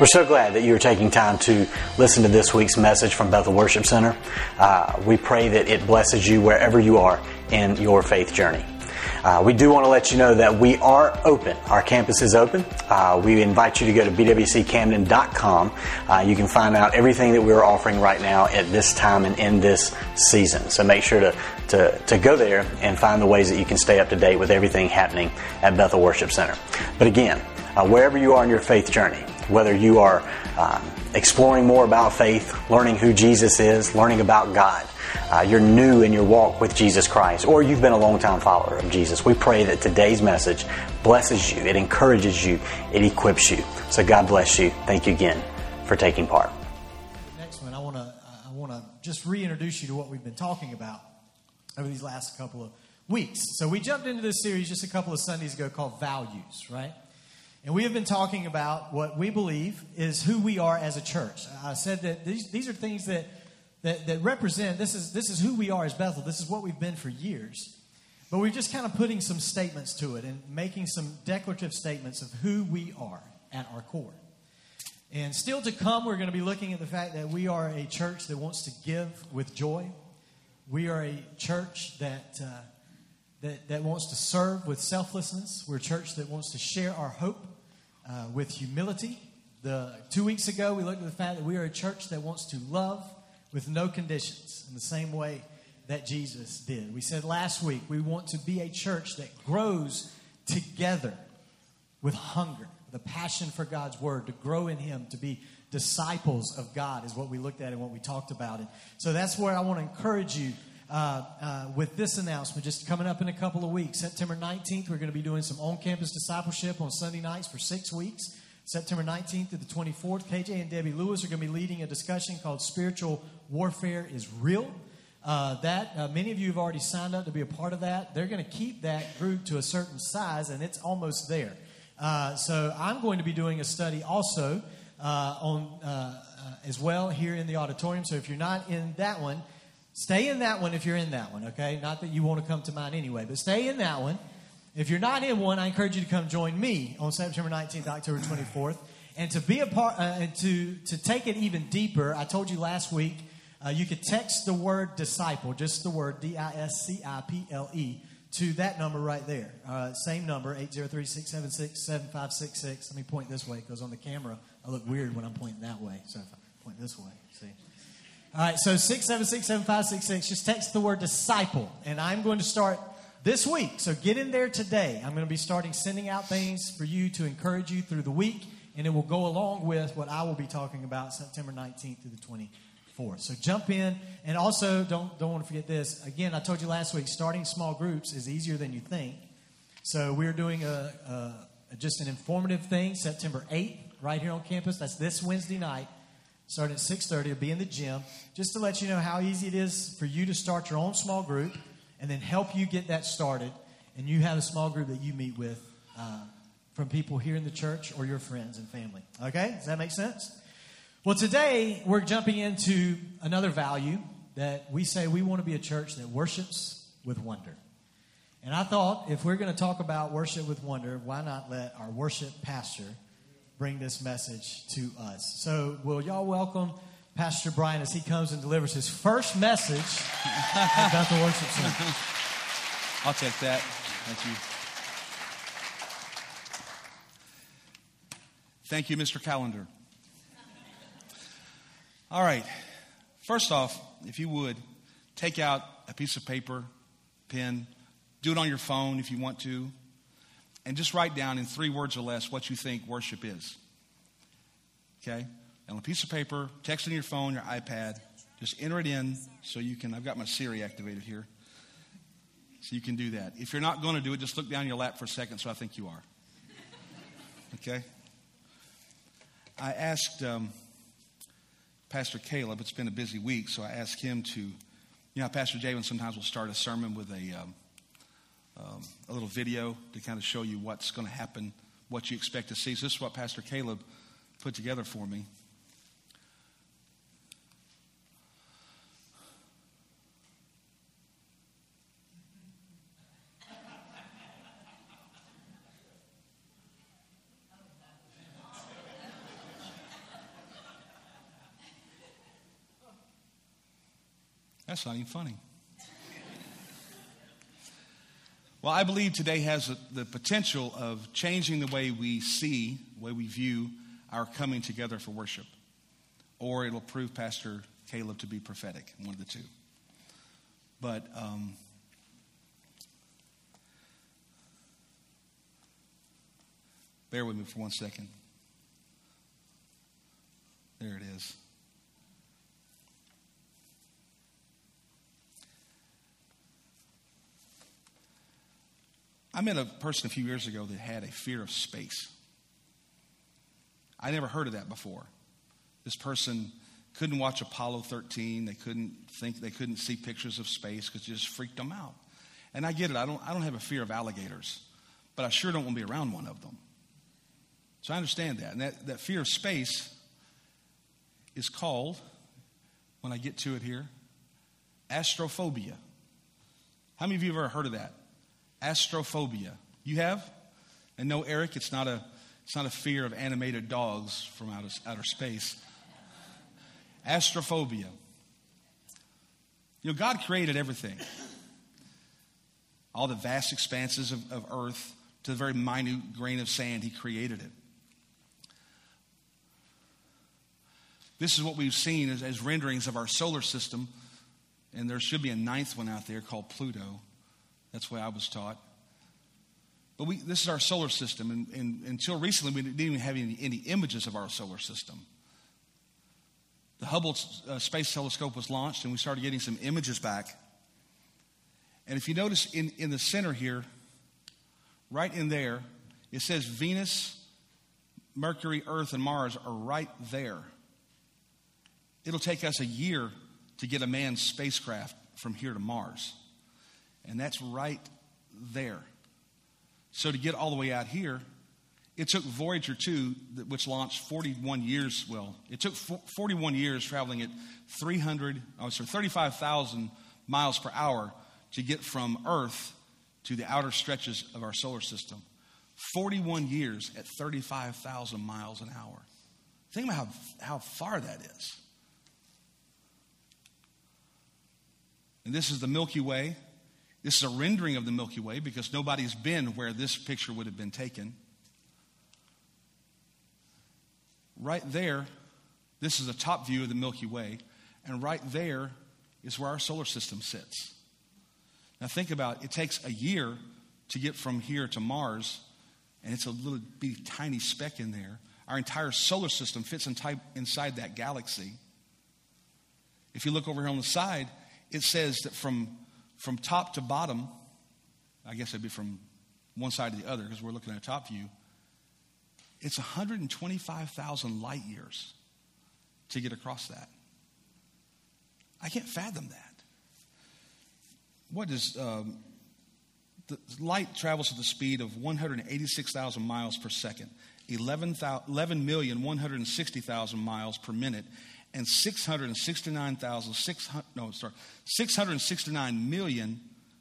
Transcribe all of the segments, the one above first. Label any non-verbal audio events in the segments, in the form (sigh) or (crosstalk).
We're so glad that you're taking time to listen to this week's message from Bethel Worship Center. Uh, we pray that it blesses you wherever you are in your faith journey. Uh, we do want to let you know that we are open. Our campus is open. Uh, we invite you to go to bwccamden.com. Uh, you can find out everything that we're offering right now at this time and in this season. So make sure to, to, to go there and find the ways that you can stay up to date with everything happening at Bethel Worship Center. But again, uh, wherever you are in your faith journey, whether you are um, exploring more about faith, learning who Jesus is, learning about God, uh, you're new in your walk with Jesus Christ, or you've been a long time follower of Jesus, we pray that today's message blesses you, it encourages you, it equips you. So God bless you. Thank you again for taking part. Next one, I want to I want to just reintroduce you to what we've been talking about over these last couple of weeks. So we jumped into this series just a couple of Sundays ago called Values, right? And we have been talking about what we believe is who we are as a church. I said that these, these are things that, that, that represent this is, this is who we are as Bethel. This is what we've been for years. But we're just kind of putting some statements to it and making some declarative statements of who we are at our core. And still to come, we're going to be looking at the fact that we are a church that wants to give with joy. We are a church that. Uh, that, that wants to serve with selflessness. We're a church that wants to share our hope uh, with humility. The, two weeks ago, we looked at the fact that we are a church that wants to love with no conditions in the same way that Jesus did. We said last week we want to be a church that grows together with hunger, the passion for God's word, to grow in Him, to be disciples of God, is what we looked at and what we talked about. And so that's where I want to encourage you uh, uh, with this announcement just coming up in a couple of weeks. September 19th, we're going to be doing some on campus discipleship on Sunday nights for six weeks. September 19th to the 24th, KJ and Debbie Lewis are going to be leading a discussion called Spiritual Warfare is Real. Uh, that uh, many of you have already signed up to be a part of that. They're going to keep that group to a certain size, and it's almost there. Uh, so I'm going to be doing a study also uh, on uh, as well here in the auditorium. So if you're not in that one, Stay in that one if you're in that one, okay? Not that you want to come to mine anyway, but stay in that one. If you're not in one, I encourage you to come join me on September 19th, October 24th. And to be a part, uh, and to, to take it even deeper, I told you last week, uh, you could text the word disciple, just the word D I S C I P L E, to that number right there. Uh, same number, 803 676 7566. Let me point this way because on the camera, I look weird when I'm pointing that way. So if I point this way, see. All right, so 676 7566, just text the word disciple. And I'm going to start this week. So get in there today. I'm going to be starting sending out things for you to encourage you through the week. And it will go along with what I will be talking about September 19th through the 24th. So jump in. And also, don't, don't want to forget this. Again, I told you last week, starting small groups is easier than you think. So we're doing a, a just an informative thing September 8th right here on campus. That's this Wednesday night starting at 6.30 to be in the gym just to let you know how easy it is for you to start your own small group and then help you get that started. And you have a small group that you meet with uh, from people here in the church or your friends and family. Okay? Does that make sense? Well today we're jumping into another value that we say we want to be a church that worships with wonder. And i thought if we're going to talk about worship with wonder why not let our worship pastor bring this message to us. So, will y'all welcome Pastor Brian as he comes and delivers his first message about the worship center? (laughs) I'll take that. Thank you. Thank you, Mr. Calendar. All right. First off, if you would, take out a piece of paper, pen, do it on your phone if you want to and just write down in three words or less what you think worship is. Okay? And on a piece of paper, text on your phone, your iPad, just enter it in so you can. I've got my Siri activated here. So you can do that. If you're not going to do it, just look down your lap for a second so I think you are. Okay? I asked um, Pastor Caleb, it's been a busy week, so I asked him to, you know, Pastor Javen sometimes will start a sermon with a, um, um, a little video to kind of show you what's going to happen, what you expect to see. So this is what Pastor Caleb put together for me. That's not even funny. Well, I believe today has the potential of changing the way we see, the way we view our coming together for worship. Or it'll prove Pastor Caleb to be prophetic, one of the two. But um, bear with me for one second. There it is. I met a person a few years ago that had a fear of space. I never heard of that before. This person couldn't watch Apollo 13. They couldn't think they couldn't see pictures of space because it just freaked them out. And I get it. I don't, I don't have a fear of alligators, but I sure don't want to be around one of them. So I understand that. And that, that fear of space is called, when I get to it here, astrophobia. How many of you have ever heard of that? Astrophobia. You have? And no, Eric, it's not a, it's not a fear of animated dogs from outer, outer space. Astrophobia. You know, God created everything. All the vast expanses of, of earth to the very minute grain of sand, He created it. This is what we've seen as, as renderings of our solar system, and there should be a ninth one out there called Pluto. That's what I was taught. But we, this is our solar system, and, and, until recently, we didn't even have any, any, images of our solar system. The Hubble uh, Space Telescope was launched, and we started getting some images back. And if you notice in, in the center here, right in there, it says Venus, Mercury, Earth, and Mars are right there. It'll take us a year to get a manned spacecraft from here to Mars. And that's right there. So to get all the way out here, it took Voyager 2, which launched 41 years, well, it took 41 years traveling at 300, oh, sorry, 35,000 miles per hour to get from Earth to the outer stretches of our solar system. 41 years at 35,000 miles an hour. Think about how, how far that is. And this is the Milky Way. This is a rendering of the Milky Way because nobody's been where this picture would have been taken. Right there, this is a top view of the Milky Way, and right there is where our solar system sits. Now, think about it, it takes a year to get from here to Mars, and it's a little bitty tiny speck in there. Our entire solar system fits inside that galaxy. If you look over here on the side, it says that from from top to bottom, I guess it'd be from one side to the other because we're looking at a top view, it's 125,000 light years to get across that. I can't fathom that. What is um, the light travels at the speed of 186,000 miles per second, 11,160,000 miles per minute, and 669,000, no, sorry, 669 million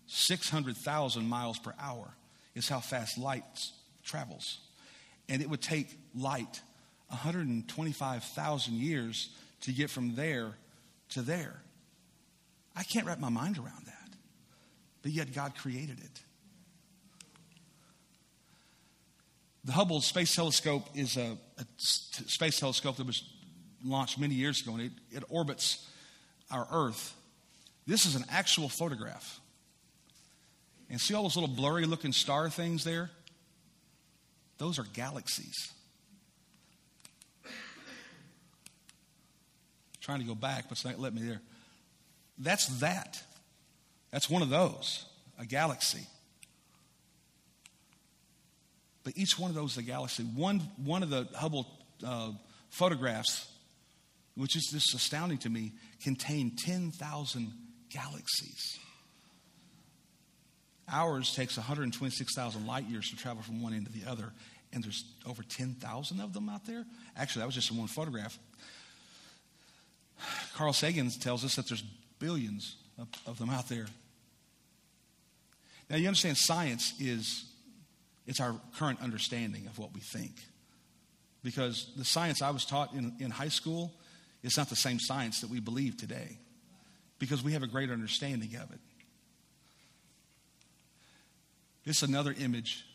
600,000 miles per hour is how fast light travels. And it would take light 125,000 years to get from there to there. I can't wrap my mind around that. But yet God created it. The Hubble Space Telescope is a, a space telescope that was launched many years ago, and it, it orbits our Earth. This is an actual photograph. And see all those little blurry looking star things there? Those are galaxies. trying to go back, but it's not letting me there. That's that. That's one of those, a galaxy. But each one of those is a galaxy. One, one of the Hubble uh, photographs which is just astounding to me, contain 10,000 galaxies. Ours takes 126,000 light years to travel from one end to the other, and there's over 10,000 of them out there. Actually, that was just in one photograph. Carl Sagan tells us that there's billions of, of them out there. Now, you understand science is it's our current understanding of what we think. Because the science I was taught in, in high school it's not the same science that we believe today. because we have a greater understanding of it. This is another image.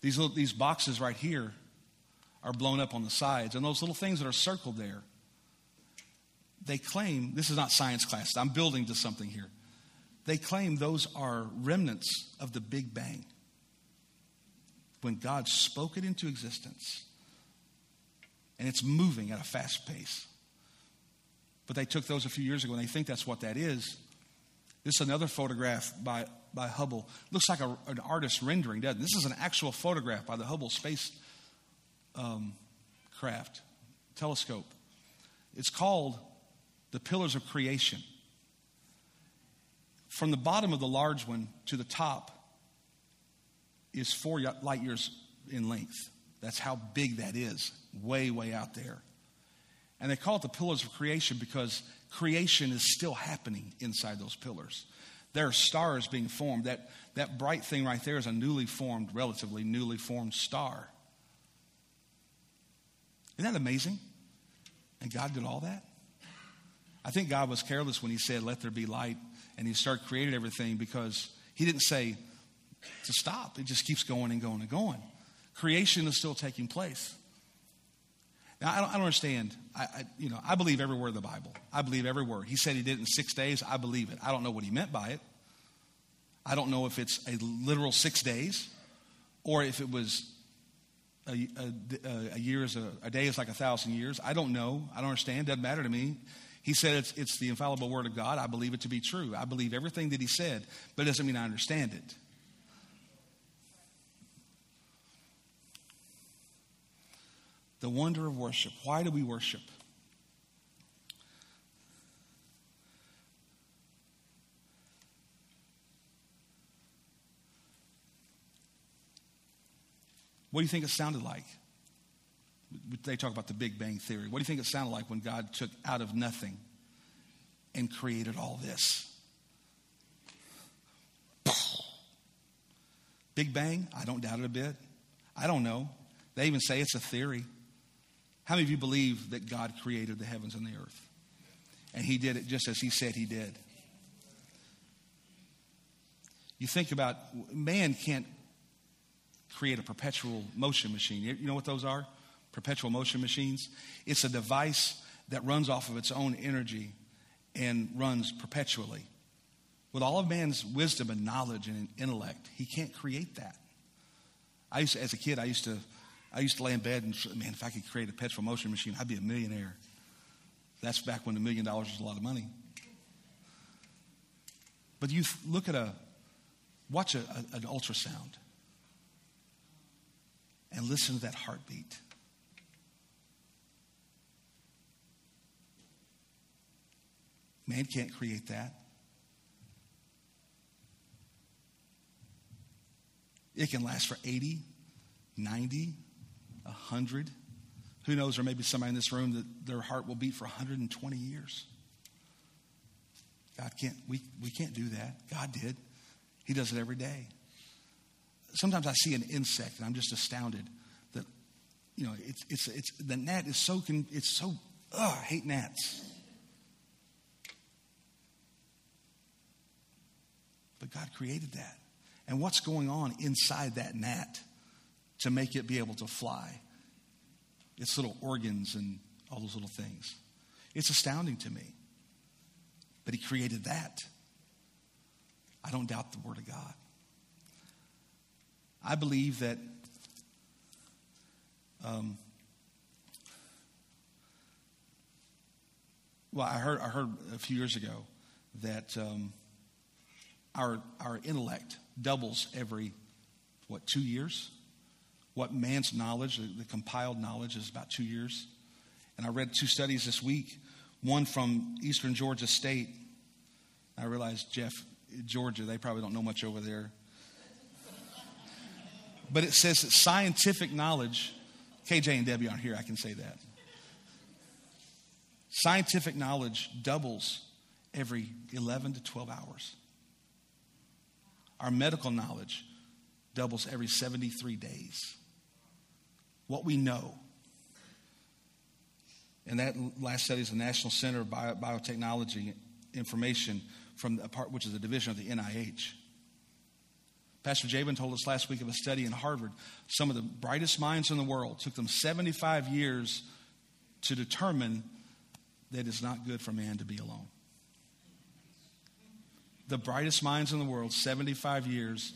These, little, these boxes right here are blown up on the sides, and those little things that are circled there, they claim this is not science class, I'm building to something here. They claim those are remnants of the Big Bang. When God spoke it into existence, and it's moving at a fast pace. But they took those a few years ago, and they think that's what that is. This is another photograph by, by Hubble. Looks like a, an artist's rendering, doesn't it? This is an actual photograph by the Hubble Space um, Craft Telescope. It's called The Pillars of Creation. From the bottom of the large one to the top is four light years in length. That's how big that is, way, way out there. And they call it the pillars of creation because creation is still happening inside those pillars. There are stars being formed. That, that bright thing right there is a newly formed, relatively newly formed star. Isn't that amazing? And God did all that? I think God was careless when He said, Let there be light, and He started creating everything because He didn't say to stop. It just keeps going and going and going. Creation is still taking place. Now, I don't, I don't understand. I, I, you know, I believe every word of the Bible. I believe every word. He said he did it in six days. I believe it. I don't know what he meant by it. I don't know if it's a literal six days or if it was a, a, a year is a, a, day is like a thousand years. I don't know. I don't understand. Doesn't matter to me. He said it's, it's the infallible word of God. I believe it to be true. I believe everything that he said, but it doesn't mean I understand it. The wonder of worship. Why do we worship? What do you think it sounded like? They talk about the Big Bang Theory. What do you think it sounded like when God took out of nothing and created all this? Big Bang? I don't doubt it a bit. I don't know. They even say it's a theory. How many of you believe that God created the heavens and the earth? And He did it just as He said He did. You think about man can't create a perpetual motion machine. You know what those are? Perpetual motion machines. It's a device that runs off of its own energy and runs perpetually. With all of man's wisdom and knowledge and intellect, he can't create that. I used to, as a kid, I used to I used to lay in bed and, man, if I could create a perpetual motion machine, I'd be a millionaire. That's back when a million dollars was a lot of money. But you look at a, watch a, a, an ultrasound and listen to that heartbeat. Man can't create that. It can last for 80, 90, a hundred. Who knows, or maybe somebody in this room that their heart will beat for 120 years. God can't, we, we can't do that. God did. He does it every day. Sometimes I see an insect and I'm just astounded that, you know, it's, it's, it's, the gnat is so, can it's so, ugh, I hate gnats. But God created that. And what's going on inside that gnat? To make it be able to fly. Its little organs and all those little things. It's astounding to me. But he created that. I don't doubt the Word of God. I believe that um, well, I heard, I heard a few years ago that um, our, our intellect doubles every, what, two years? What man's knowledge, the, the compiled knowledge, is about two years. And I read two studies this week one from Eastern Georgia State. I realized, Jeff, Georgia, they probably don't know much over there. But it says that scientific knowledge, KJ and Debbie aren't here, I can say that. Scientific knowledge doubles every 11 to 12 hours. Our medical knowledge doubles every 73 days what we know. And that last study is the National Center of Bio- Biotechnology information from the part, which is a division of the NIH. Pastor Jabin told us last week of a study in Harvard. Some of the brightest minds in the world took them 75 years to determine that it's not good for man to be alone. The brightest minds in the world, 75 years.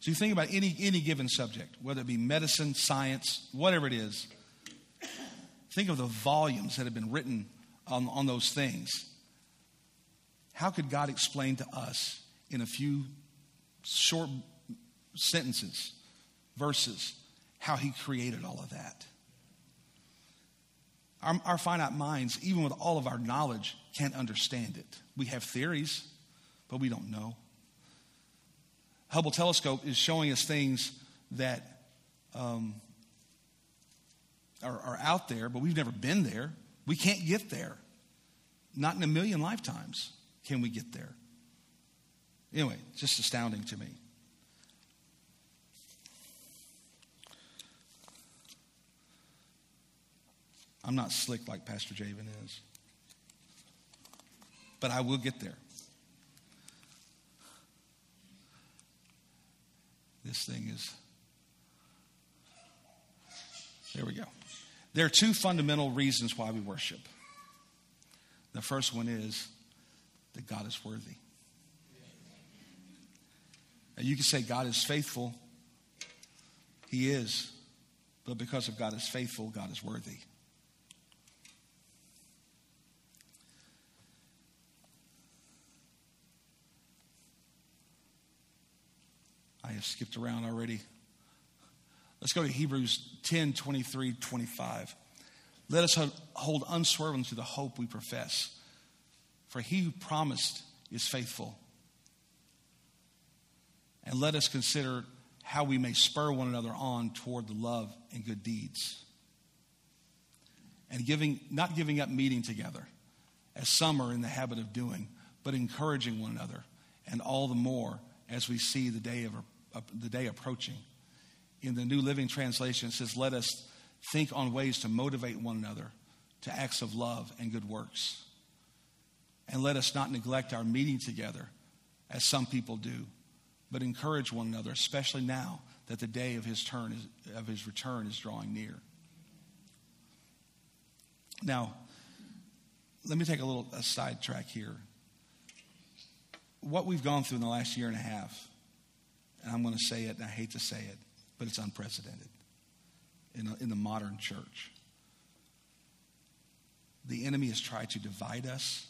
So you think about any, any given subject, whether it be medicine, science, whatever it is. Think of the volumes that have been written on, on those things. How could God explain to us in a few short sentences, verses, how He created all of that? Our, our, finite minds, even with all of our knowledge, can't understand it. We have theories, but we don't know. Hubble telescope is showing us things that um, are, are out there, but we've never been there. We can't get there. Not in a million lifetimes can we get there. Anyway, just astounding to me. I'm not slick like Pastor Javen is. But I will get there. This thing is. There we go. There are two fundamental reasons why we worship. The first one is that God is worthy. Now you can say God is faithful. He is. But because of God is faithful, God is worthy. I have skipped around already. Let's go to Hebrews 10 23, 25. Let us hold unswerving to the hope we profess. For he who promised is faithful. And let us consider how we may spur one another on toward the love and good deeds. And giving, not giving up meeting together, as some are in the habit of doing, but encouraging one another, and all the more as we see the day, of, the day approaching. In the New Living Translation, it says, Let us think on ways to motivate one another to acts of love and good works. And let us not neglect our meeting together, as some people do, but encourage one another, especially now that the day of his turn is, of his return is drawing near. Now, let me take a little sidetrack here. What we've gone through in the last year and a half, and I'm going to say it, and I hate to say it, but it's unprecedented in, a, in the modern church. The enemy has tried to divide us.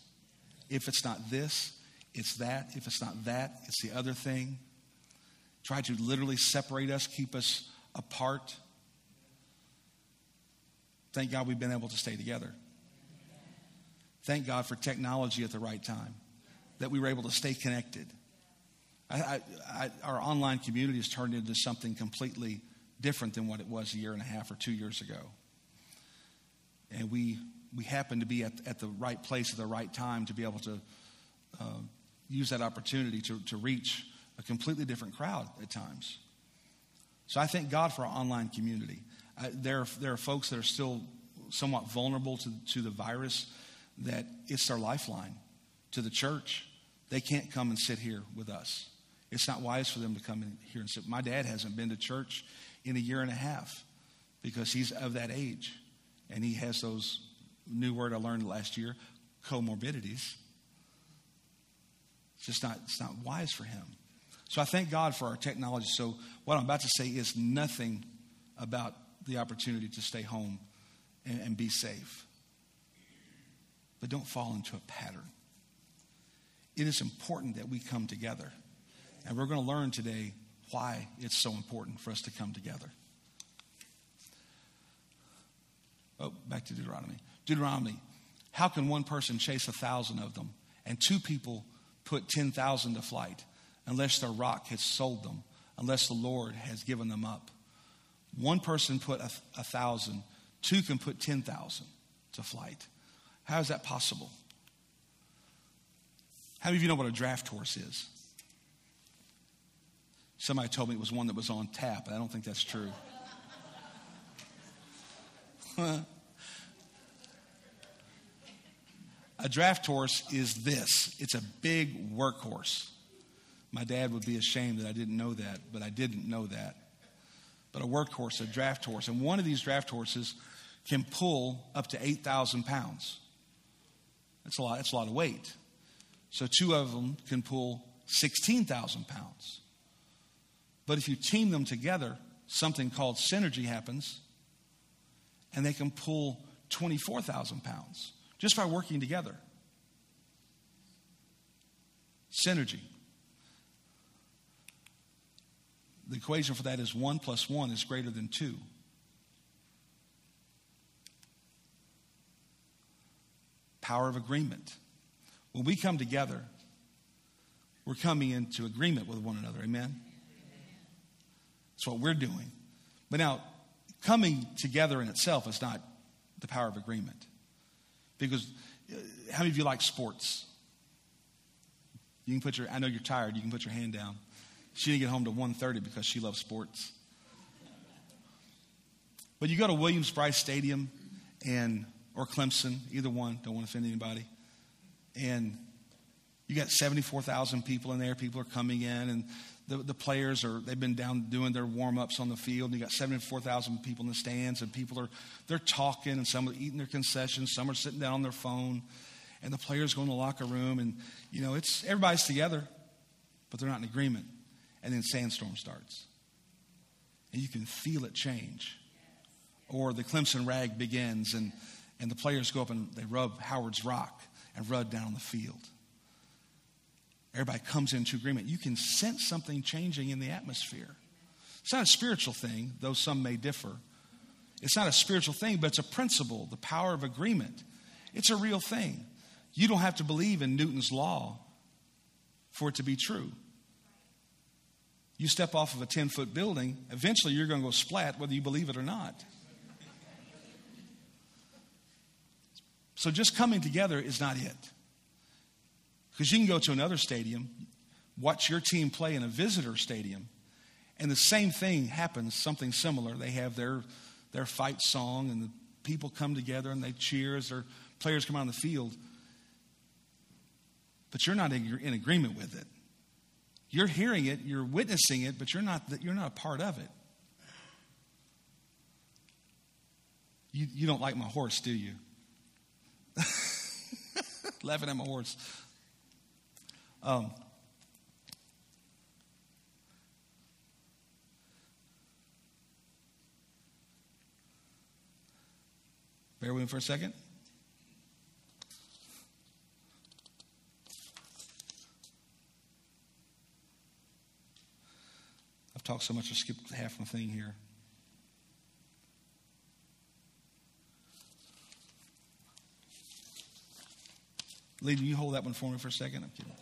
If it's not this, it's that. If it's not that, it's the other thing. Try to literally separate us, keep us apart. Thank God we've been able to stay together. Thank God for technology at the right time, that we were able to stay connected. I, I, our online community has turned into something completely different than what it was a year and a half or two years ago. And we, we happen to be at, at the right place at the right time to be able to uh, use that opportunity to, to reach a completely different crowd at times. So I thank God for our online community. I, there, there are folks that are still somewhat vulnerable to, to the virus, that it's their lifeline to the church. They can't come and sit here with us. It's not wise for them to come in here and sit. My dad hasn't been to church in a year and a half because he's of that age and he has those new word I learned last year comorbidities. It's just not, it's not wise for him. So I thank God for our technology. So what I'm about to say is nothing about the opportunity to stay home and, and be safe. But don't fall into a pattern. It is important that we come together. And we're going to learn today why it's so important for us to come together. Oh, back to Deuteronomy. Deuteronomy. How can one person chase a thousand of them and two people put 10,000 to flight unless their rock has sold them, unless the Lord has given them up? One person put a, a thousand, two can put 10,000 to flight. How is that possible? How many of you know what a draft horse is? Somebody told me it was one that was on tap, I don't think that's true. (laughs) A draft horse is this it's a big workhorse. My dad would be ashamed that I didn't know that, but I didn't know that. But a workhorse, a draft horse. And one of these draft horses can pull up to 8,000 pounds. That's a lot, that's a lot of weight. So two of them can pull 16,000 pounds. But if you team them together, something called synergy happens, and they can pull 24,000 pounds just by working together. Synergy. The equation for that is 1 plus 1 is greater than 2. Power of agreement. When we come together, we're coming into agreement with one another. Amen? That's what we're doing. But now, coming together in itself is not the power of agreement. Because uh, how many of you like sports? You can put your, I know you're tired, you can put your hand down. She didn't get home to 1.30 because she loves sports. But you go to Williams-Brice Stadium and, or Clemson, either one, don't want to offend anybody. And you got 74,000 people in there. People are coming in, and the, the players are, they've been down doing their warm ups on the field. You got 74,000 people in the stands, and people are, they're talking, and some are eating their concessions, some are sitting down on their phone. And the players go in the locker room, and, you know, it's everybody's together, but they're not in agreement. And then sandstorm starts. And you can feel it change. Or the Clemson rag begins, and, and the players go up and they rub Howard's Rock and rub down the field everybody comes into agreement. You can sense something changing in the atmosphere. It's not a spiritual thing, though some may differ. It's not a spiritual thing, but it's a principle, the power of agreement. It's a real thing. You don't have to believe in Newton's law for it to be true. You step off of a 10 foot building, eventually you're going to go splat whether you believe it or not. So just coming together is not it. Because you can go to another stadium, watch your team play in a visitor stadium, and the same thing happens, something similar. They have their, their fight song, and the people come together and they cheer as their players come out on the field. But you're not in, in agreement with it. You're hearing it, you're witnessing it, but you're not, you're not a part of it. You, you don't like my horse, do you? (laughs) Laughing at my horse. Um, bear with me for a second. I've talked so much, I skipped half my thing here. Lee, you hold that one for me for a second? I'm kidding.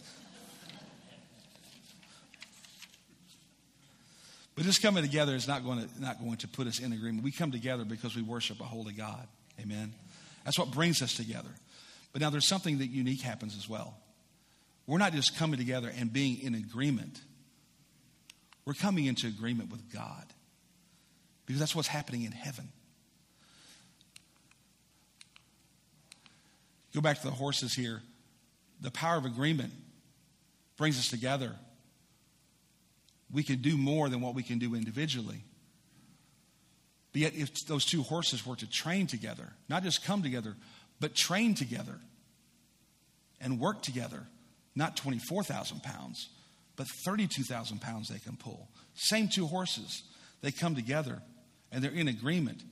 But this coming together is not going, to, not going to put us in agreement. We come together because we worship a holy God. Amen. That's what brings us together. But now there's something that unique happens as well. We're not just coming together and being in agreement. We're coming into agreement with God. Because that's what's happening in heaven. Go back to the horses here. The power of agreement brings us together we can do more than what we can do individually. But yet, if those two horses were to train together, not just come together, but train together and work together, not 24,000 pounds, but 32,000 pounds they can pull. Same two horses, they come together and they're in agreement,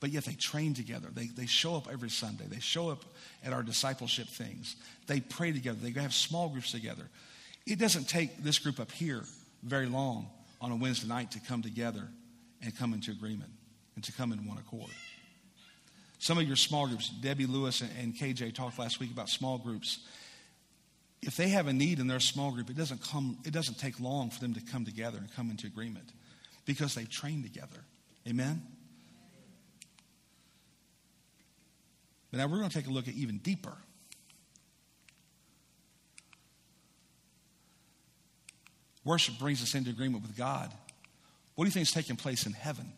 but yet they train together. They, they show up every Sunday, they show up at our discipleship things, they pray together, they have small groups together. It doesn't take this group up here very long on a Wednesday night to come together and come into agreement and to come in one accord. Some of your small groups, Debbie Lewis and KJ talked last week about small groups. If they have a need in their small group, it doesn't come, it doesn't take long for them to come together and come into agreement because they've trained together. Amen? But now we're going to take a look at even deeper. Worship brings us into agreement with God. What do you think is taking place in heaven?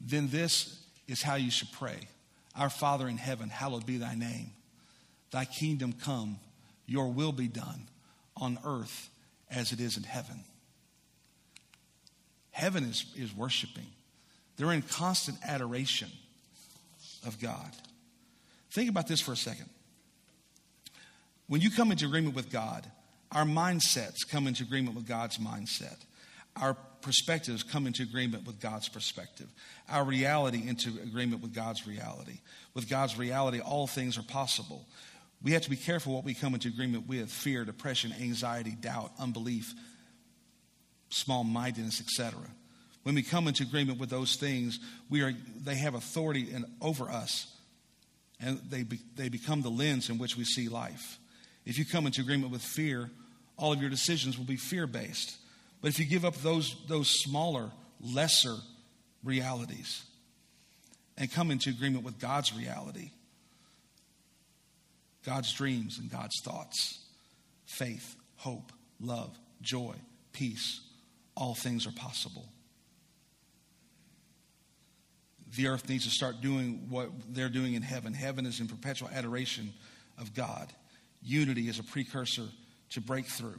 Then this is how you should pray Our Father in heaven, hallowed be thy name. Thy kingdom come, your will be done on earth as it is in heaven. Heaven is, is worshiping, they're in constant adoration of God. Think about this for a second. When you come into agreement with God, our mindsets come into agreement with God's mindset. Our perspectives come into agreement with God's perspective. Our reality into agreement with God's reality. With God's reality, all things are possible. We have to be careful what we come into agreement with fear, depression, anxiety, doubt, unbelief, small mindedness, etc. When we come into agreement with those things, we are, they have authority in, over us, and they, be, they become the lens in which we see life. If you come into agreement with fear, all of your decisions will be fear based. But if you give up those, those smaller, lesser realities and come into agreement with God's reality, God's dreams and God's thoughts, faith, hope, love, joy, peace, all things are possible. The earth needs to start doing what they're doing in heaven. Heaven is in perpetual adoration of God. Unity is a precursor to breakthrough.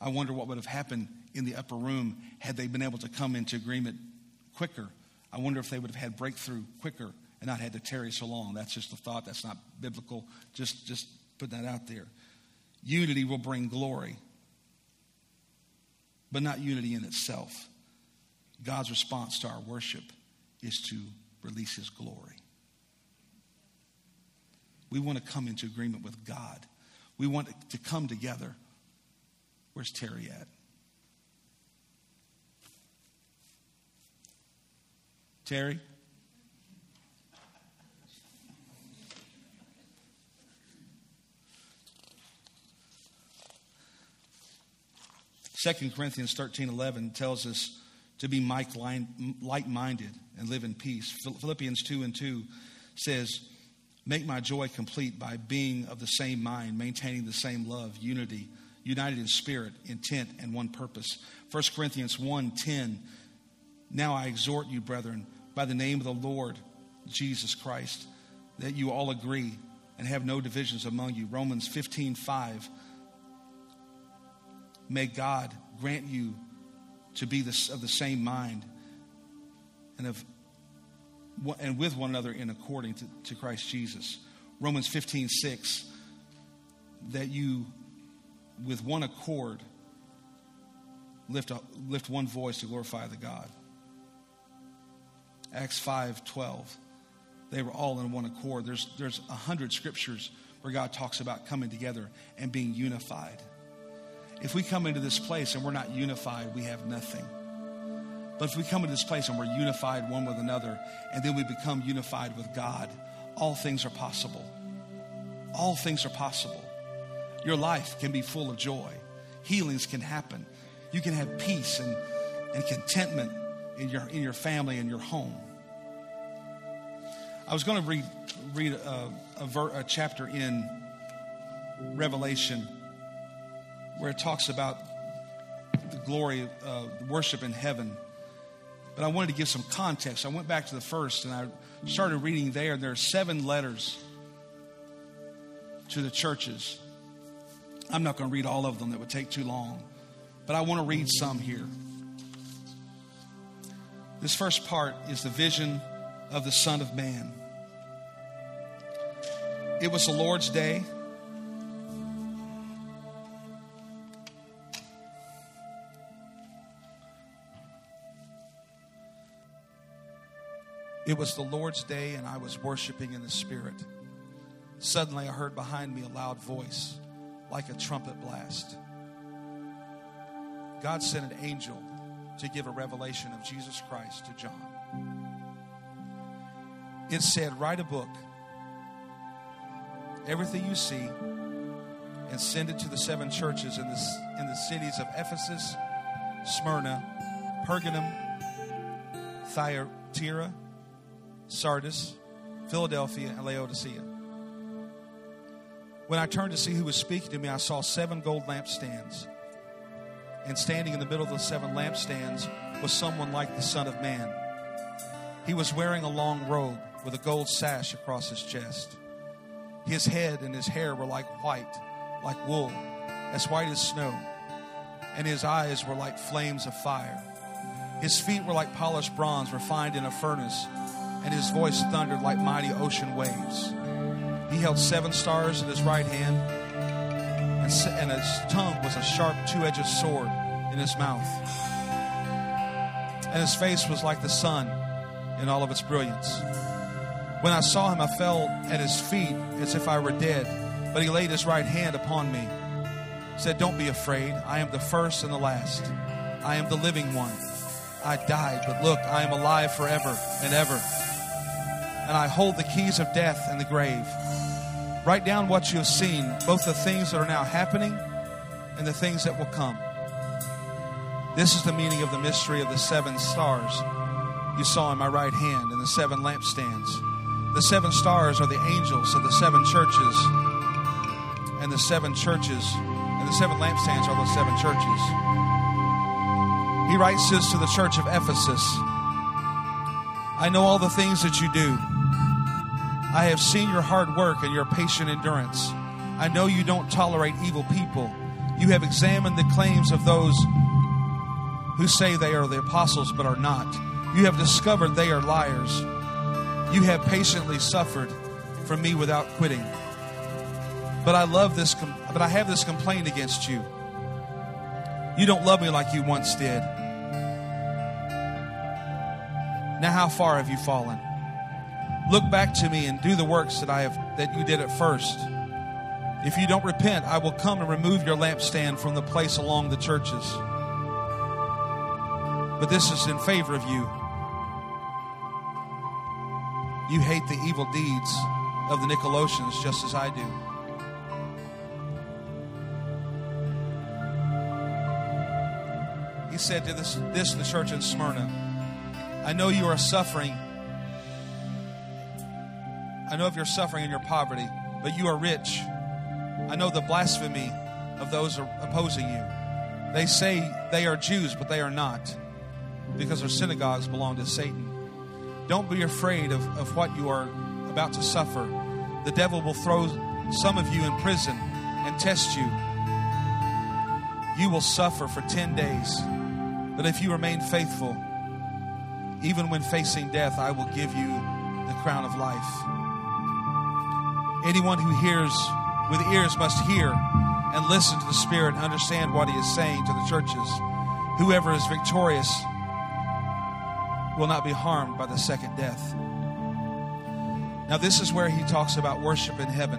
I wonder what would have happened in the upper room had they been able to come into agreement quicker. I wonder if they would have had breakthrough quicker and not had to tarry so long. That's just a thought. That's not biblical. Just, just put that out there. Unity will bring glory, but not unity in itself. God's response to our worship is to release His glory. We want to come into agreement with God. We want to come together. Where's Terry at? Terry? Second Corinthians 13 11 tells us to be like minded and live in peace. Philippians 2 and 2 says, Make my joy complete by being of the same mind, maintaining the same love, unity, united in spirit, intent, and one purpose. 1 Corinthians 1 10. Now I exhort you, brethren, by the name of the Lord Jesus Christ, that you all agree and have no divisions among you. Romans 15 5. May God grant you to be this, of the same mind and of and with one another in according to, to Christ Jesus. Romans 15, 6, that you with one accord lift, a, lift one voice to glorify the God. Acts 5, 12, they were all in one accord. There's, there's a hundred scriptures where God talks about coming together and being unified. If we come into this place and we're not unified, we have nothing. But if we come into this place and we're unified one with another, and then we become unified with God, all things are possible. All things are possible. Your life can be full of joy. Healings can happen. You can have peace and, and contentment in your, in your family and your home. I was going to read, read a, a, ver, a chapter in Revelation where it talks about the glory of uh, worship in heaven. But I wanted to give some context. I went back to the first and I started reading there. There are seven letters to the churches. I'm not going to read all of them, that would take too long. But I want to read some here. This first part is the vision of the Son of Man. It was the Lord's day. It was the Lord's day, and I was worshiping in the Spirit. Suddenly, I heard behind me a loud voice, like a trumpet blast. God sent an angel to give a revelation of Jesus Christ to John. It said, Write a book, everything you see, and send it to the seven churches in the, in the cities of Ephesus, Smyrna, Pergamum, Thyatira, Sardis, Philadelphia, and Laodicea. When I turned to see who was speaking to me, I saw seven gold lampstands. And standing in the middle of the seven lampstands was someone like the Son of Man. He was wearing a long robe, with a gold sash across his chest. His head and his hair were like white, like wool, as white as snow, and his eyes were like flames of fire. His feet were like polished bronze refined in a furnace, and his voice thundered like mighty ocean waves. He held seven stars in his right hand, and, and his tongue was a sharp two edged sword in his mouth. And his face was like the sun in all of its brilliance. When I saw him, I fell at his feet as if I were dead. But he laid his right hand upon me, said, Don't be afraid. I am the first and the last. I am the living one. I died, but look, I am alive forever and ever. And I hold the keys of death and the grave. Write down what you have seen, both the things that are now happening and the things that will come. This is the meaning of the mystery of the seven stars you saw in my right hand and the seven lampstands. The seven stars are the angels of the seven churches, and the seven churches, and the seven lampstands are the seven churches. He writes this to the church of Ephesus I know all the things that you do. I have seen your hard work and your patient endurance. I know you don't tolerate evil people. You have examined the claims of those who say they are the apostles but are not. You have discovered they are liars. You have patiently suffered from me without quitting. But I love this, but I have this complaint against you. You don't love me like you once did. Now, how far have you fallen? Look back to me and do the works that I have that you did at first. If you don't repent, I will come and remove your lampstand from the place along the churches. But this is in favor of you you hate the evil deeds of the Nicolaitans just as I do. He said to this, this the church in Smyrna I know you are suffering. I know of your suffering and your poverty, but you are rich. I know the blasphemy of those opposing you. They say they are Jews, but they are not, because their synagogues belong to Satan. Don't be afraid of, of what you are about to suffer. The devil will throw some of you in prison and test you. You will suffer for 10 days. But if you remain faithful, even when facing death, I will give you the crown of life. Anyone who hears with ears must hear and listen to the Spirit and understand what He is saying to the churches. Whoever is victorious will not be harmed by the second death. Now, this is where he talks about worship in heaven.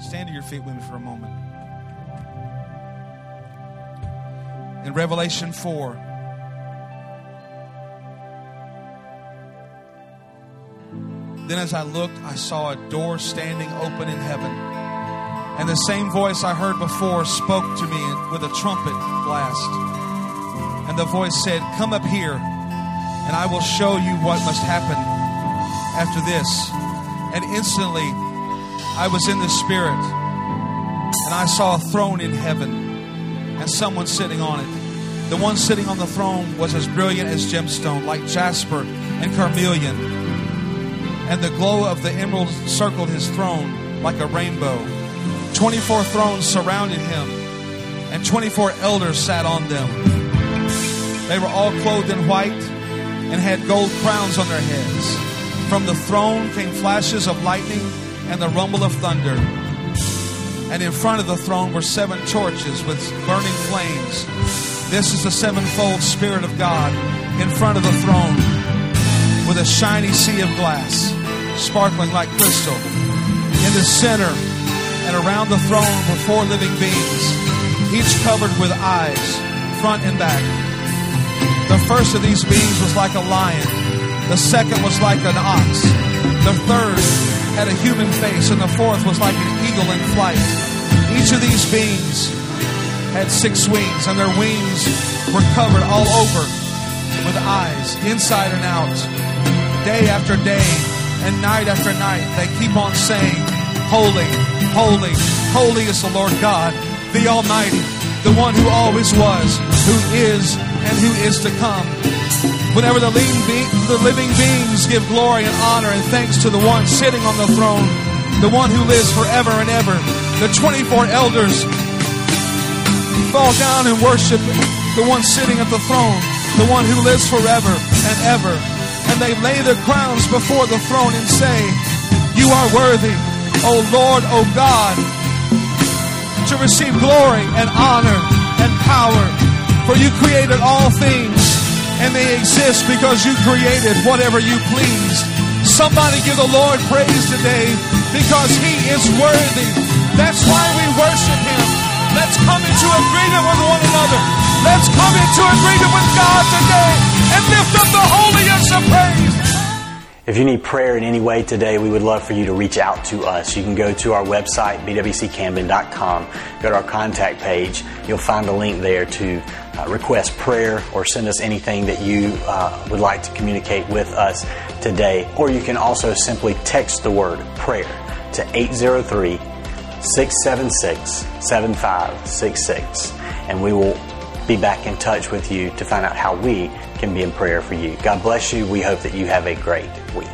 Stand to your feet with me for a moment. In Revelation 4, then as I looked, I saw a door standing open in heaven. And the same voice I heard before spoke to me with a trumpet blast. And the voice said, Come up here, and I will show you what must happen after this. And instantly, I was in the Spirit, and I saw a throne in heaven, and someone sitting on it. The one sitting on the throne was as brilliant as gemstone, like jasper and carnelian. And the glow of the emerald circled his throne like a rainbow. 24 thrones surrounded him, and 24 elders sat on them. They were all clothed in white and had gold crowns on their heads. From the throne came flashes of lightning and the rumble of thunder. And in front of the throne were seven torches with burning flames. This is the sevenfold Spirit of God in front of the throne with a shiny sea of glass, sparkling like crystal. In the center and around the throne were four living beings, each covered with eyes, front and back. The first of these beings was like a lion. The second was like an ox. The third had a human face, and the fourth was like an eagle in flight. Each of these beings had six wings, and their wings were covered all over with eyes, inside and out. Day after day and night after night, they keep on saying, Holy, holy, holy is the Lord God, the Almighty, the one who always was, who is, and who is to come. Whenever the living, be- the living beings give glory and honor and thanks to the one sitting on the throne, the one who lives forever and ever, the 24 elders fall down and worship the one sitting at the throne, the one who lives forever and ever. And they lay their crowns before the throne and say, You are worthy, O Lord, O God, to receive glory and honor and power. For you created all things and they exist because you created whatever you pleased. Somebody give the Lord praise today because He is worthy. That's why we worship Him. Let's come into agreement with one another. Let's come into agreement with God today and lift up the holiest of praise. If you need prayer in any way today, we would love for you to reach out to us. You can go to our website, bwccamden.com, go to our contact page. You'll find a link there to uh, request prayer or send us anything that you uh, would like to communicate with us today. Or you can also simply text the word prayer to 803 676 7566, and we will be back in touch with you to find out how we can be in prayer for you. God bless you. We hope that you have a great week.